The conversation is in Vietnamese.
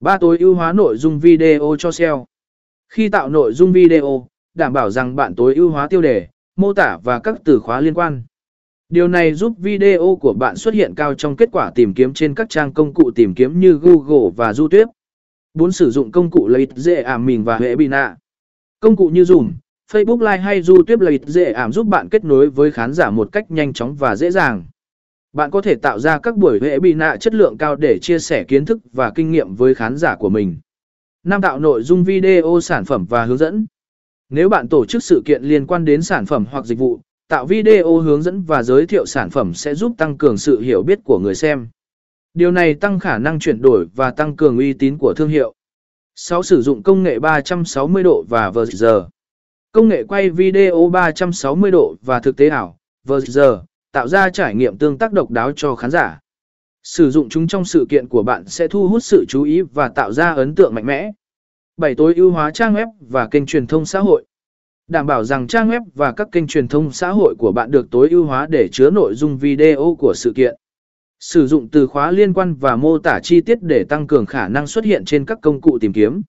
Ba tối ưu hóa nội dung video cho SEO. Khi tạo nội dung video, đảm bảo rằng bạn tối ưu hóa tiêu đề, mô tả và các từ khóa liên quan. Điều này giúp video của bạn xuất hiện cao trong kết quả tìm kiếm trên các trang công cụ tìm kiếm như Google và YouTube. 4. Sử dụng công cụ lợi dễ ảm mình và hệ bị nạ. Công cụ như Zoom, Facebook Live hay YouTube lợi dễ ảm giúp bạn kết nối với khán giả một cách nhanh chóng và dễ dàng. Bạn có thể tạo ra các buổi hệ bị nạ chất lượng cao để chia sẻ kiến thức và kinh nghiệm với khán giả của mình. Năm tạo nội dung video sản phẩm và hướng dẫn. Nếu bạn tổ chức sự kiện liên quan đến sản phẩm hoặc dịch vụ, tạo video hướng dẫn và giới thiệu sản phẩm sẽ giúp tăng cường sự hiểu biết của người xem. Điều này tăng khả năng chuyển đổi và tăng cường uy tín của thương hiệu. 6. Sử dụng công nghệ 360 độ và VR. Công nghệ quay video 360 độ và thực tế ảo, VR, tạo ra trải nghiệm tương tác độc đáo cho khán giả. Sử dụng chúng trong sự kiện của bạn sẽ thu hút sự chú ý và tạo ra ấn tượng mạnh mẽ. 7. Tối ưu hóa trang web và kênh truyền thông xã hội. Đảm bảo rằng trang web và các kênh truyền thông xã hội của bạn được tối ưu hóa để chứa nội dung video của sự kiện. Sử dụng từ khóa liên quan và mô tả chi tiết để tăng cường khả năng xuất hiện trên các công cụ tìm kiếm.